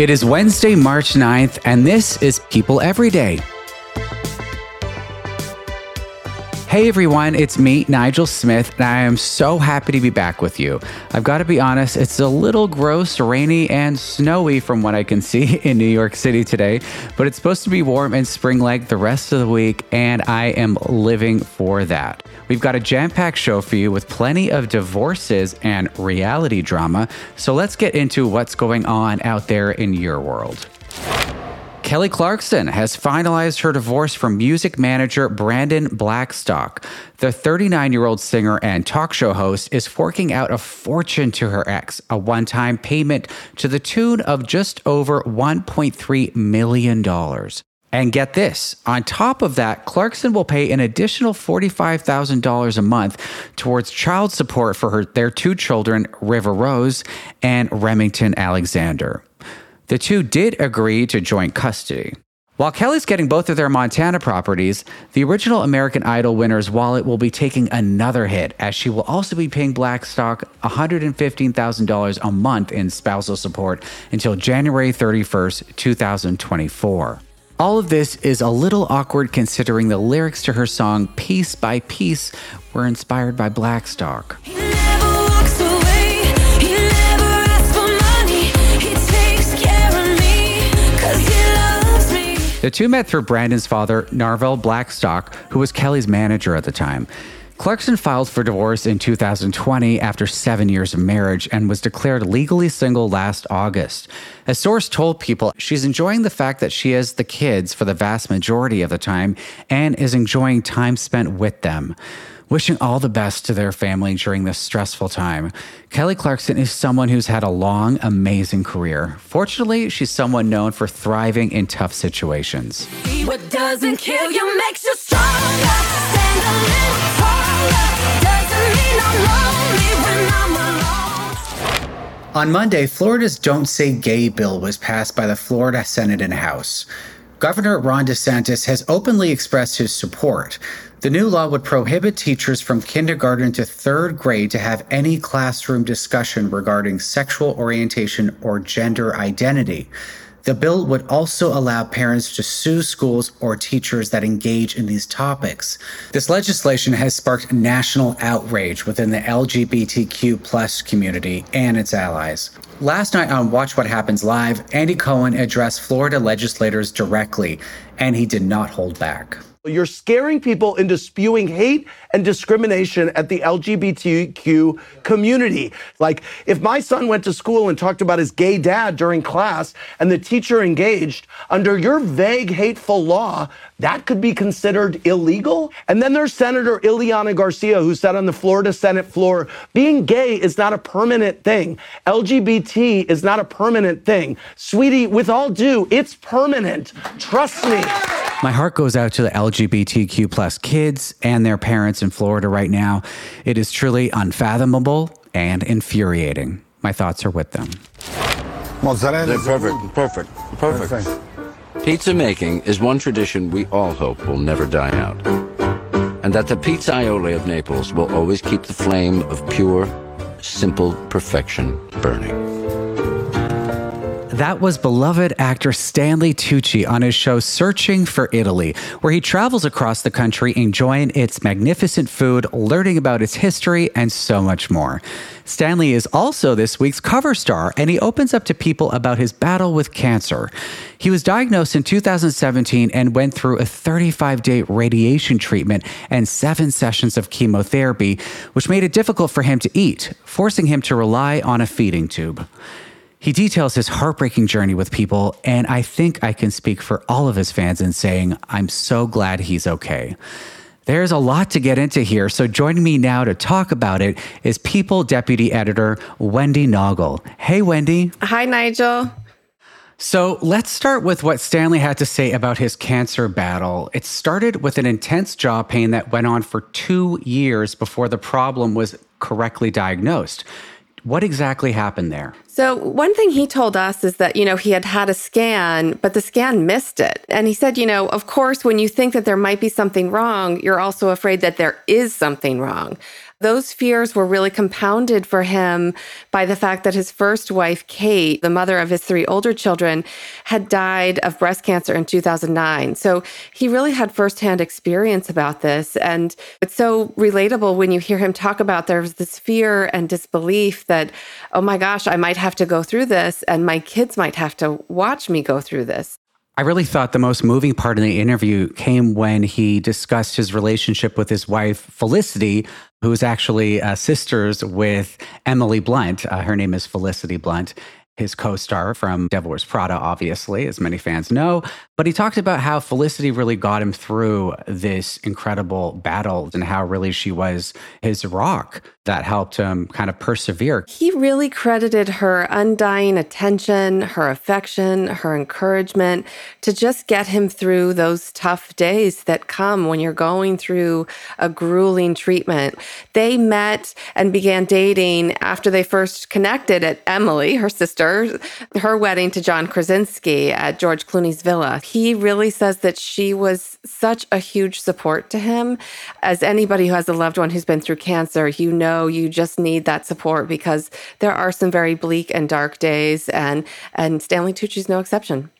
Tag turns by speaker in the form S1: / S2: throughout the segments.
S1: It is Wednesday, March 9th, and this is People Every Day. Hey everyone, it's me, Nigel Smith, and I am so happy to be back with you. I've got to be honest, it's a little gross, rainy, and snowy from what I can see in New York City today, but it's supposed to be warm and spring like the rest of the week, and I am living for that. We've got a jam packed show for you with plenty of divorces and reality drama, so let's get into what's going on out there in your world. Kelly Clarkson has finalized her divorce from music manager Brandon Blackstock. The 39 year old singer and talk show host is forking out a fortune to her ex, a one time payment to the tune of just over $1.3 million. And get this on top of that, Clarkson will pay an additional $45,000 a month towards child support for her, their two children, River Rose and Remington Alexander. The two did agree to joint custody. While Kelly's getting both of their Montana properties, the original American Idol winner's wallet will be taking another hit as she will also be paying Blackstock $115,000 a month in spousal support until January 31st, 2024. All of this is a little awkward considering the lyrics to her song Piece by Piece were inspired by Blackstock. The two met through Brandon's father, Narvel Blackstock, who was Kelly's manager at the time. Clarkson filed for divorce in 2020 after seven years of marriage and was declared legally single last August. A source told people she's enjoying the fact that she has the kids for the vast majority of the time and is enjoying time spent with them. Wishing all the best to their family during this stressful time. Kelly Clarkson is someone who's had a long, amazing career. Fortunately, she's someone known for thriving in tough situations. What doesn't kill you makes you stronger. Stand a little taller. Doesn't mean I'm lonely when I'm alone. On Monday, Florida's Don't Say Gay bill was passed by the Florida Senate and House. Governor Ron DeSantis has openly expressed his support. The new law would prohibit teachers from kindergarten to third grade to have any classroom discussion regarding sexual orientation or gender identity. The bill would also allow parents to sue schools or teachers that engage in these topics. This legislation has sparked national outrage within the LGBTQ plus community and its allies. Last night on Watch What Happens Live, Andy Cohen addressed Florida legislators directly, and he did not hold back.
S2: You're scaring people into spewing hate and discrimination at the LGBTQ community. Like, if my son went to school and talked about his gay dad during class and the teacher engaged, under your vague, hateful law, that could be considered illegal. And then there's Senator Ileana Garcia, who said on the Florida Senate floor being gay is not a permanent thing. LGBT is not a permanent thing. Sweetie, with all due, it's permanent. Trust me.
S1: My heart goes out to the LGBTQ plus kids and their parents in Florida right now. It is truly unfathomable and infuriating. My thoughts are with them.
S3: Mozzarella. They're perfect, perfect, perfect. perfect. Pizza making is one tradition we all hope will never die out. And that the pizzaioli of Naples will always keep the flame of pure, simple perfection burning.
S1: That was beloved actor Stanley Tucci on his show Searching for Italy, where he travels across the country enjoying its magnificent food, learning about its history, and so much more. Stanley is also this week's cover star, and he opens up to people about his battle with cancer. He was diagnosed in 2017 and went through a 35 day radiation treatment and seven sessions of chemotherapy, which made it difficult for him to eat, forcing him to rely on a feeding tube. He details his heartbreaking journey with people, and I think I can speak for all of his fans in saying, I'm so glad he's okay. There's a lot to get into here, so joining me now to talk about it is People Deputy Editor Wendy Naugle. Hey, Wendy.
S4: Hi, Nigel.
S1: So let's start with what Stanley had to say about his cancer battle. It started with an intense jaw pain that went on for two years before the problem was correctly diagnosed. What exactly happened there?
S4: So, one thing he told us is that, you know, he had had a scan, but the scan missed it. And he said, you know, of course, when you think that there might be something wrong, you're also afraid that there is something wrong. Those fears were really compounded for him by the fact that his first wife, Kate, the mother of his three older children, had died of breast cancer in 2009. So he really had firsthand experience about this. And it's so relatable when you hear him talk about there's this fear and disbelief that, oh my gosh, I might have to go through this and my kids might have to watch me go through this.
S1: I really thought the most moving part in the interview came when he discussed his relationship with his wife, Felicity, who is actually uh, sisters with Emily Blunt. Uh, her name is Felicity Blunt his co star from Devil Wears Prada, obviously, as many fans know. But he talked about how Felicity really got him through this incredible battle and how really she was his rock that helped him kind of persevere.
S4: He really credited her undying attention, her affection, her encouragement to just get him through those tough days that come when you're going through a grueling treatment. They met and began dating after they first connected at Emily, her sister, her wedding to John Krasinski at George Clooney's villa. He really says that she was such a huge support to him. As anybody who has a loved one who's been through cancer, you know know you just need that support because there are some very bleak and dark days, and and Stanley Tucci's no exception.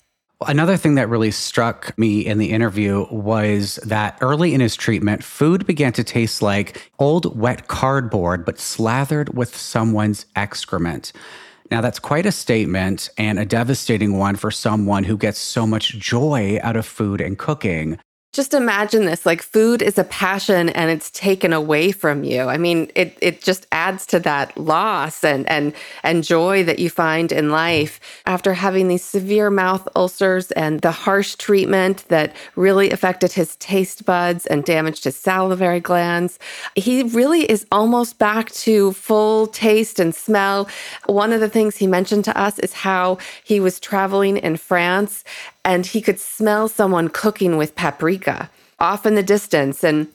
S1: Another thing that really struck me in the interview was that early in his treatment, food began to taste like old wet cardboard, but slathered with someone's excrement. Now, that's quite a statement and a devastating one for someone who gets so much joy out of food and cooking.
S4: Just imagine this like food is a passion and it's taken away from you. I mean, it it just adds to that loss and and and joy that you find in life after having these severe mouth ulcers and the harsh treatment that really affected his taste buds and damaged his salivary glands. He really is almost back to full taste and smell. One of the things he mentioned to us is how he was traveling in France and he could smell someone cooking with paprika off in the distance. And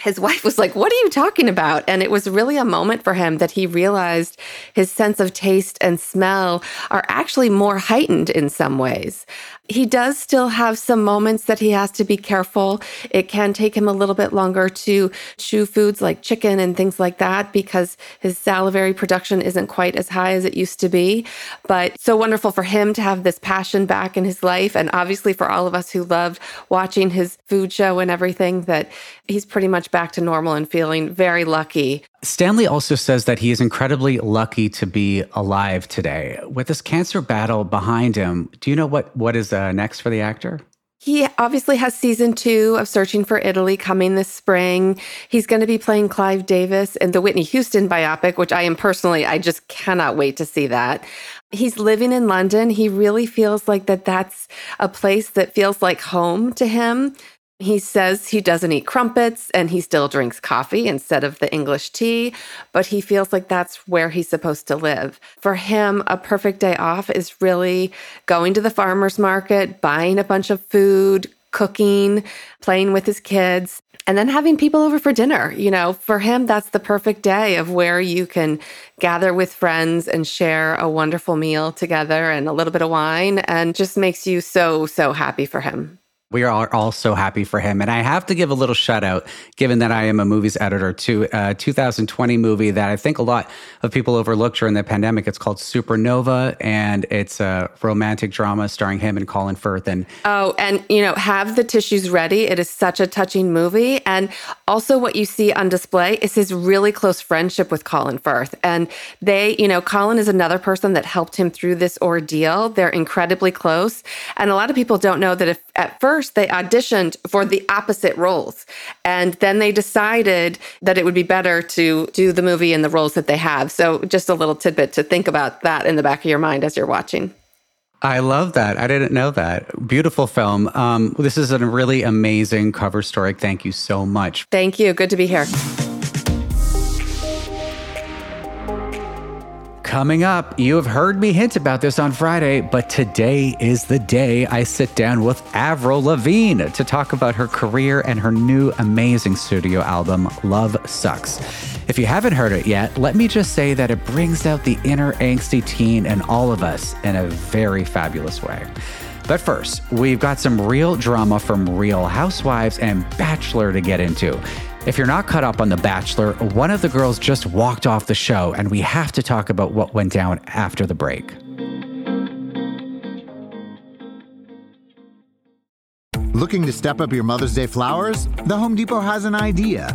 S4: his wife was like, What are you talking about? And it was really a moment for him that he realized his sense of taste and smell are actually more heightened in some ways. He does still have some moments that he has to be careful. It can take him a little bit longer to chew foods like chicken and things like that because his salivary production isn't quite as high as it used to be. But so wonderful for him to have this passion back in his life. And obviously for all of us who loved watching his food show and everything, that he's pretty much back to normal and feeling very lucky.
S1: Stanley also says that he is incredibly lucky to be alive today. With this cancer battle behind him, do you know what, what is uh, next for the actor?
S4: He obviously has season two of Searching for Italy coming this spring. He's going to be playing Clive Davis in the Whitney Houston biopic, which I am personally, I just cannot wait to see that. He's living in London. He really feels like that that's a place that feels like home to him. He says he doesn't eat crumpets and he still drinks coffee instead of the English tea, but he feels like that's where he's supposed to live. For him, a perfect day off is really going to the farmer's market, buying a bunch of food, cooking, playing with his kids, and then having people over for dinner. You know, for him, that's the perfect day of where you can gather with friends and share a wonderful meal together and a little bit of wine and just makes you so, so happy for him.
S1: We are all so happy for him. And I have to give a little shout out, given that I am a movies editor, to uh, a 2020 movie that I think a lot of people overlooked during the pandemic. It's called Supernova, and it's a romantic drama starring him and Colin Firth. And
S4: oh, and you know, have the tissues ready. It is such a touching movie. And also, what you see on display is his really close friendship with Colin Firth. And they, you know, Colin is another person that helped him through this ordeal. They're incredibly close. And a lot of people don't know that if at first, first they auditioned for the opposite roles. And then they decided that it would be better to do the movie in the roles that they have. So just a little tidbit to think about that in the back of your mind as you're watching.
S1: I love that. I didn't know that. Beautiful film. Um, this is a really amazing cover story. Thank you so much.
S4: Thank you. Good to be here.
S1: Coming up, you have heard me hint about this on Friday, but today is the day I sit down with Avril Lavigne to talk about her career and her new amazing studio album, Love Sux. If you haven't heard it yet, let me just say that it brings out the inner angsty teen in all of us in a very fabulous way. But first, we've got some real drama from Real Housewives and Bachelor to get into. If you're not caught up on The Bachelor, one of the girls just walked off the show, and we have to talk about what went down after the break.
S5: Looking to step up your Mother's Day flowers? The Home Depot has an idea.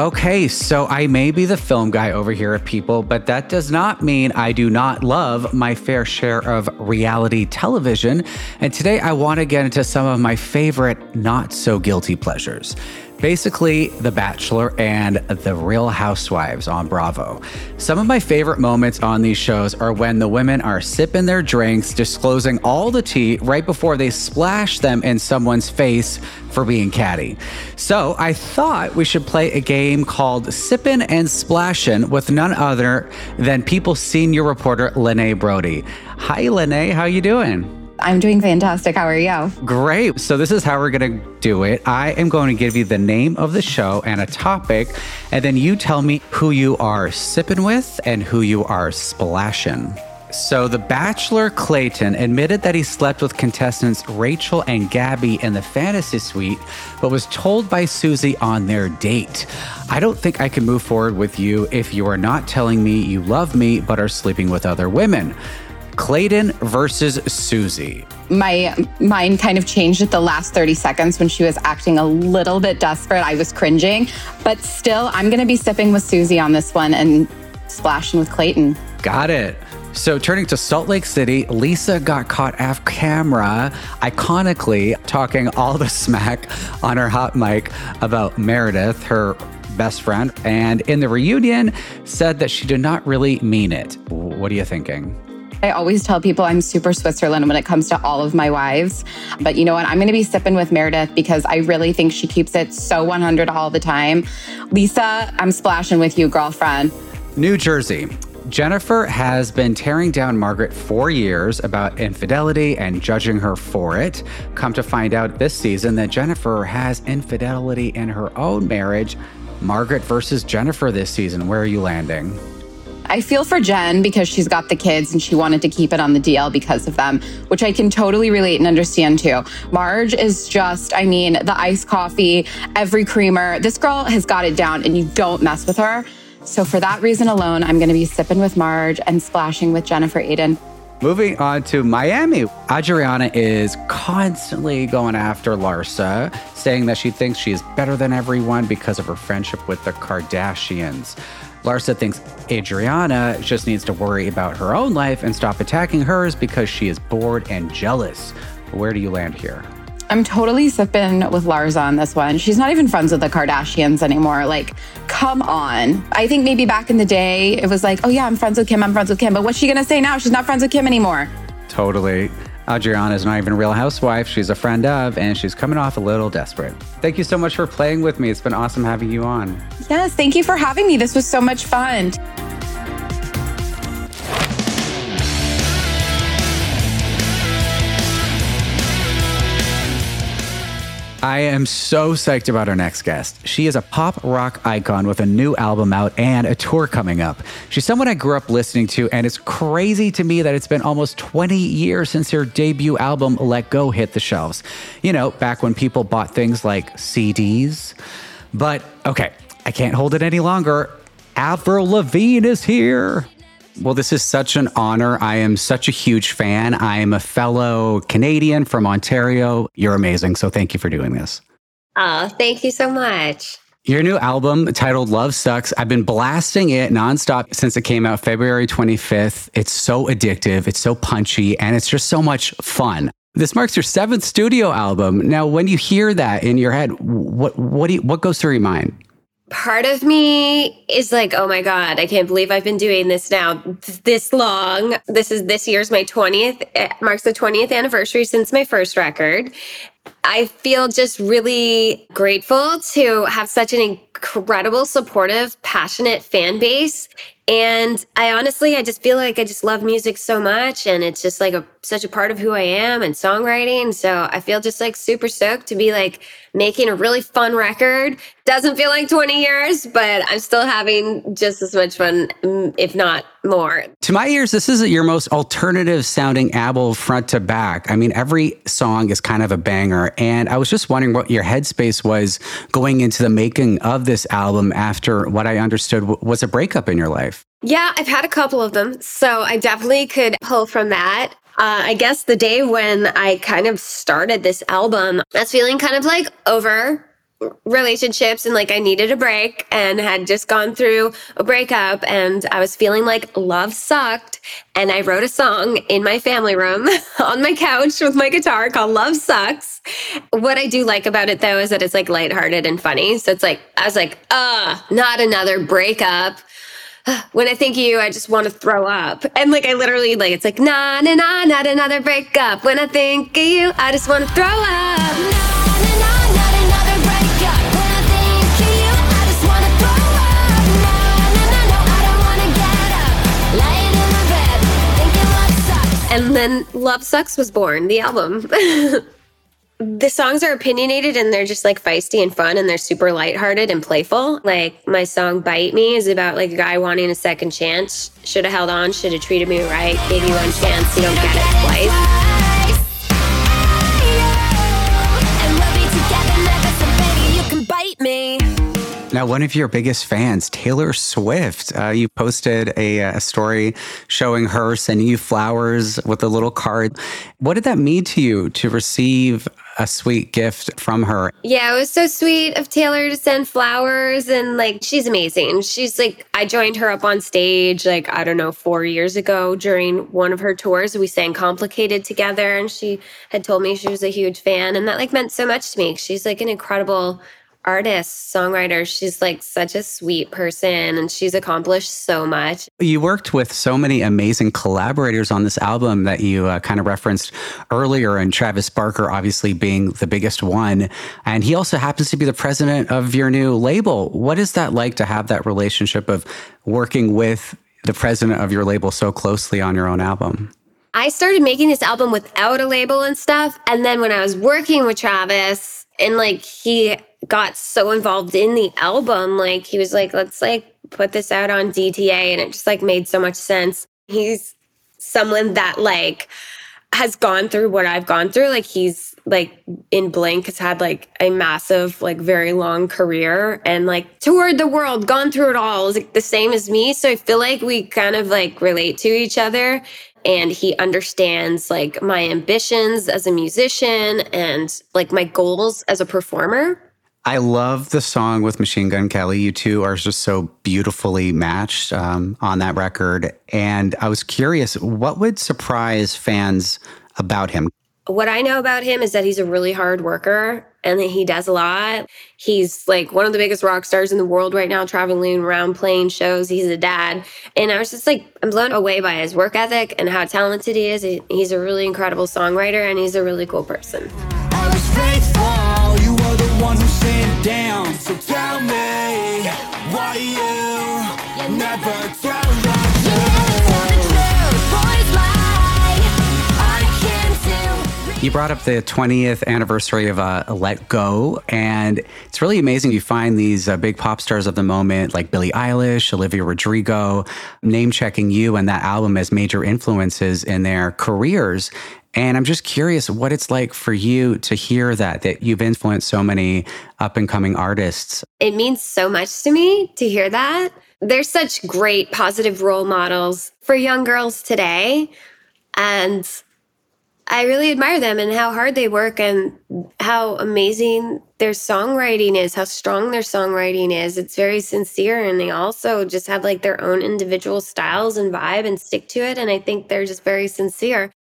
S1: Okay, so I may be the film guy over here at People, but that does not mean I do not love my fair share of reality television. And today I want to get into some of my favorite not so guilty pleasures. Basically, The Bachelor and The Real Housewives on Bravo. Some of my favorite moments on these shows are when the women are sipping their drinks, disclosing all the tea right before they splash them in someone's face for being catty. So I thought we should play a game called Sippin' and Splashin' with none other than People senior reporter Lene Brody. Hi, Lene. How you doing?
S6: I'm doing fantastic. How are you?
S1: Great. So, this is how we're going to do it. I am going to give you the name of the show and a topic, and then you tell me who you are sipping with and who you are splashing. So, the bachelor Clayton admitted that he slept with contestants Rachel and Gabby in the fantasy suite, but was told by Susie on their date. I don't think I can move forward with you if you are not telling me you love me but are sleeping with other women. Clayton versus Susie.
S6: My mind kind of changed at the last 30 seconds when she was acting a little bit desperate. I was cringing, but still, I'm going to be sipping with Susie on this one and splashing with Clayton.
S1: Got it. So, turning to Salt Lake City, Lisa got caught off camera, iconically talking all the smack on her hot mic about Meredith, her best friend, and in the reunion said that she did not really mean it. What are you thinking?
S6: I always tell people I'm super Switzerland when it comes to all of my wives. But you know what? I'm going to be sipping with Meredith because I really think she keeps it so 100 all the time. Lisa, I'm splashing with you, girlfriend.
S1: New Jersey. Jennifer has been tearing down Margaret for years about infidelity and judging her for it. Come to find out this season that Jennifer has infidelity in her own marriage. Margaret versus Jennifer this season. Where are you landing?
S6: I feel for Jen because she's got the kids and she wanted to keep it on the DL because of them, which I can totally relate and understand too. Marge is just, I mean, the iced coffee, every creamer. This girl has got it down and you don't mess with her. So for that reason alone, I'm going to be sipping with Marge and splashing with Jennifer Aydin.
S1: Moving on to Miami, Adriana is constantly going after Larsa, saying that she thinks she is better than everyone because of her friendship with the Kardashians. Larsa thinks Adriana just needs to worry about her own life and stop attacking hers because she is bored and jealous. Where do you land here?
S6: I'm totally sipping with Larsa on this one. She's not even friends with the Kardashians anymore. Like, come on. I think maybe back in the day, it was like, oh yeah, I'm friends with Kim, I'm friends with Kim. But what's she gonna say now? She's not friends with Kim anymore.
S1: Totally. Adriana is not even a real housewife. She's a friend of, and she's coming off a little desperate. Thank you so much for playing with me. It's been awesome having you on.
S6: Yes, thank you for having me. This was so much fun.
S1: I am so psyched about our next guest. She is a pop rock icon with a new album out and a tour coming up. She's someone I grew up listening to, and it's crazy to me that it's been almost 20 years since her debut album, Let Go, hit the shelves. You know, back when people bought things like CDs. But okay, I can't hold it any longer. Avril Lavigne is here. Well, this is such an honor. I am such a huge fan. I am a fellow Canadian from Ontario. You're amazing. So thank you for doing this.
S7: Oh, thank you so much.
S1: Your new album titled Love Sux, I've been blasting it nonstop since it came out February 25th. It's so addictive, it's so punchy, and it's just so much fun. This marks your seventh studio album. Now, when you hear that in your head, what what do you, what goes through your mind?
S7: Part of me is like, oh my god, I can't believe I've been doing this now this long. This is this year's my 20th it eh, marks the 20th anniversary since my first record. I feel just really grateful to have such an incredible, supportive, passionate fan base. And I honestly, I just feel like I just love music so much. And it's just like a, such a part of who I am and songwriting. So I feel just like super stoked to be like making a really fun record. Doesn't feel like 20 years, but I'm still having just as much fun, mm, if not more.
S1: To my ears, this is your most alternative sounding album front to back. I mean, every song is kind of a banger. And I was just wondering what your headspace was going into the making of this album after what I understood was a breakup in your life.
S7: Yeah, I've had a couple of them. So I definitely could pull from that. Uh, I guess the day when I kind of started this album, I was feeling kind of like over relationships and like I needed a break and had just gone through a breakup and I was feeling like love sucked and I wrote a song in my family room on my couch with my guitar called Love Sux. What I do like about it though is that it's like lighthearted and funny. So it's like I was like, "Uh, not another breakup." when I think of you, I just want to throw up. And like, I literally, like, it's like, nah, nah, nah, not another breakup. When I think of you, I just want to throw up. No,
S8: no, no, no, I don't wanna get up. Lying on my bed, thinking what sucks.
S7: And then Love Sux was born, the album. the songs are opinionated and they're just like feisty and fun and they're super lighthearted and playful. Like my song Bite Me is about like a guy wanting a second chance. Should have held on, should have treated me right, gave you one chance, you don't get it twice.
S1: Now, one of your biggest fans, Taylor Swift, uh, you posted a, a, story showing her sending you flowers with a little card. What did that mean to you to receive a sweet gift from her?
S7: Yeah, it was so sweet of Taylor to send flowers. And like, she's amazing. She's like, I joined her up on stage, like, I don't know, four years ago during one of her tours. We sang Complicated together. And she had told me she was a huge fan. And that like meant so much to me. She's like an incredible artist, songwriter. She's like such a sweet person and she's accomplished so much.
S1: You worked with so many amazing collaborators on this album that you uh, kind of referenced earlier, and Travis Barker obviously being the biggest one. And he also happens to be the president of your new label. What is that like to have that relationship of working with the president of your label so closely on your own album?
S7: I started making this album without a label and stuff. And then when I was working with Travis, and like he got so involved in the album. Like he was like, let's like put this out on DTA. And it just like made so much sense. He's someone that like has gone through what I've gone through. Like he's like in Blink has had like a massive, like very long career and like toured the world, gone through it all. Is like the same as me. So I feel like we kind of like relate to each other and he understands like my ambitions as a musician and like my goals as a performer.
S1: I love the song with Machine Gun Kelly. You two are just so beautifully matched um, on that record. And I was curious, what would surprise fans about him?
S7: What I know about him is that he's a really hard worker and that he does a lot. He's like one of the biggest rock stars in the world right now, traveling around playing shows. He's a dad. And I was just like, I'm blown away by his work ethic and how talented he is. He's a really incredible songwriter and he's a really cool person one who sent down. So tell me why you never tell You brought up the 20th anniversary of uh, Let Go, and it's really amazing. You find these uh, big pop stars of the moment like Billie Eilish, Olivia Rodrigo, name checking you and that album as major influences in their careers. And I'm just curious what it's like for you to hear that, that you've influenced so many up and coming artists. It means so much to me to hear that. They're such great positive role models for young girls today. And I really admire them and how hard they work and how amazing their songwriting is, how strong their songwriting is. It's very sincere and they also just have like their own individual styles and vibe and stick to it. And I think they're just very sincere.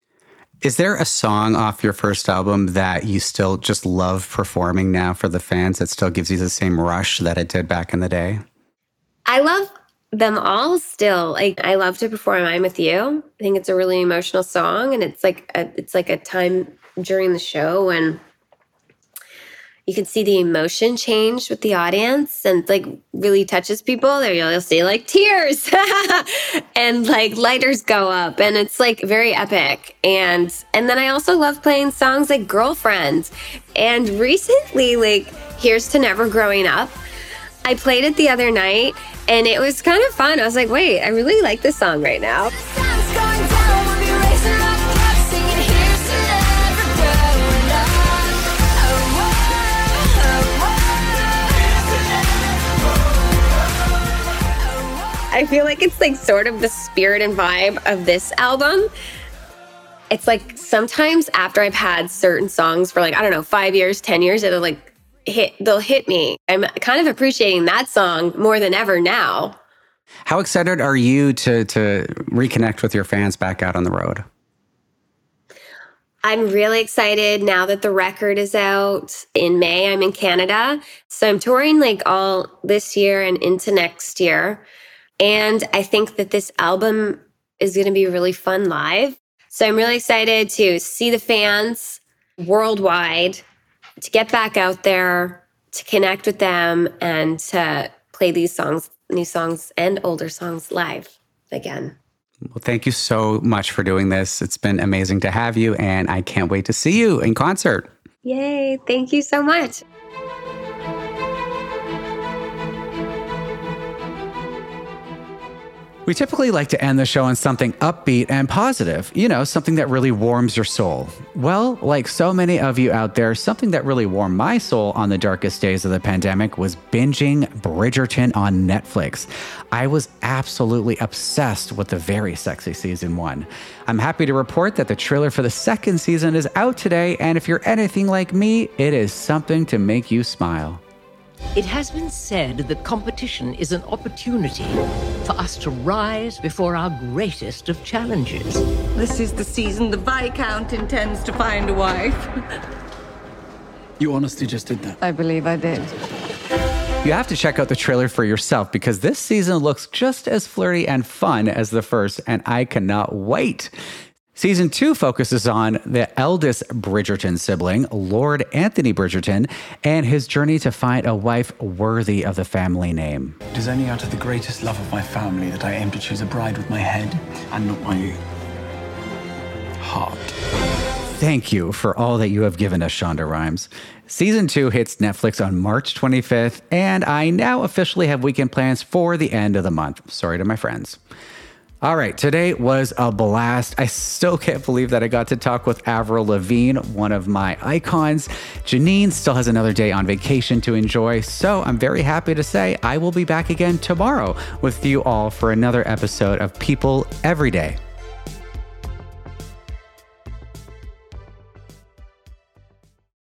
S1: Is there a song off your first album that you still just love performing now for the fans that still gives you the same rush that it did back in the day?
S7: I love them all still like i love to perform i'm with you i think it's a really emotional song and it's like a, it's like a time during the show when you can see the emotion change with the audience and like really touches people there you'll, you'll see like tears and like lighters go up and it's like very epic and and then i also love playing songs like girlfriend and recently like here's to never growing up I played it the other night and it was kind of fun. I was like, wait, I really like this song right now. I feel like it's like sort of the spirit and vibe of this album. It's like sometimes after I've had certain songs for like, I don't know, five years, 10 years, it'll like hit they'll hit me. I'm kind of appreciating that song more than ever now.
S1: How excited are you to to reconnect with your fans back out on the road?
S7: I'm really excited now that the record is out in May. I'm in Canada. So I'm touring like all this year and into next year. And I think that this album is going to be really fun live. So I'm really excited to see the fans worldwide to get back out there, to connect with them, and to play these songs, new songs and older songs live again.
S1: Well, thank you so much for doing this. It's been amazing to have you, and I can't wait to see you in concert.
S7: Yay. Thank you so much.
S1: We typically like to end the show on something upbeat and positive, you know, something that really warms your soul. Well, like so many of you out there, something that really warmed my soul on the darkest days of the pandemic was binging Bridgerton on Netflix. I was absolutely obsessed with the very sexy season one. I'm happy to report that the trailer for the second season is out today, and if you're anything like me, it is something to make you smile.
S9: It has been said that competition is an opportunity for us to rise before our greatest of challenges.
S8: This is the season the Viscount intends to find a wife.
S10: you honestly just did that?
S8: I believe I did.
S1: You have to check out the trailer for yourself because this season looks just as flirty and fun as the first, and I cannot wait. Season two focuses on the eldest Bridgerton sibling, Lord Anthony Bridgerton, and his journey to find a wife worthy of the family name.
S10: It is only out of the greatest love of my family that I aim to choose a bride with my head and not my heart.
S1: Thank you for all that you have given us, Shonda Rhimes. Season 2 hits Netflix on March 25th, and I now officially have weekend plans for the end of the month. Sorry to my friends. All right, today was a blast. I still can't believe that I got to talk with Avril Lavigne, one of my icons. Janine still has another day on vacation to enjoy, so I'm very happy to say I will be back again tomorrow with you all for another episode of People Every Day.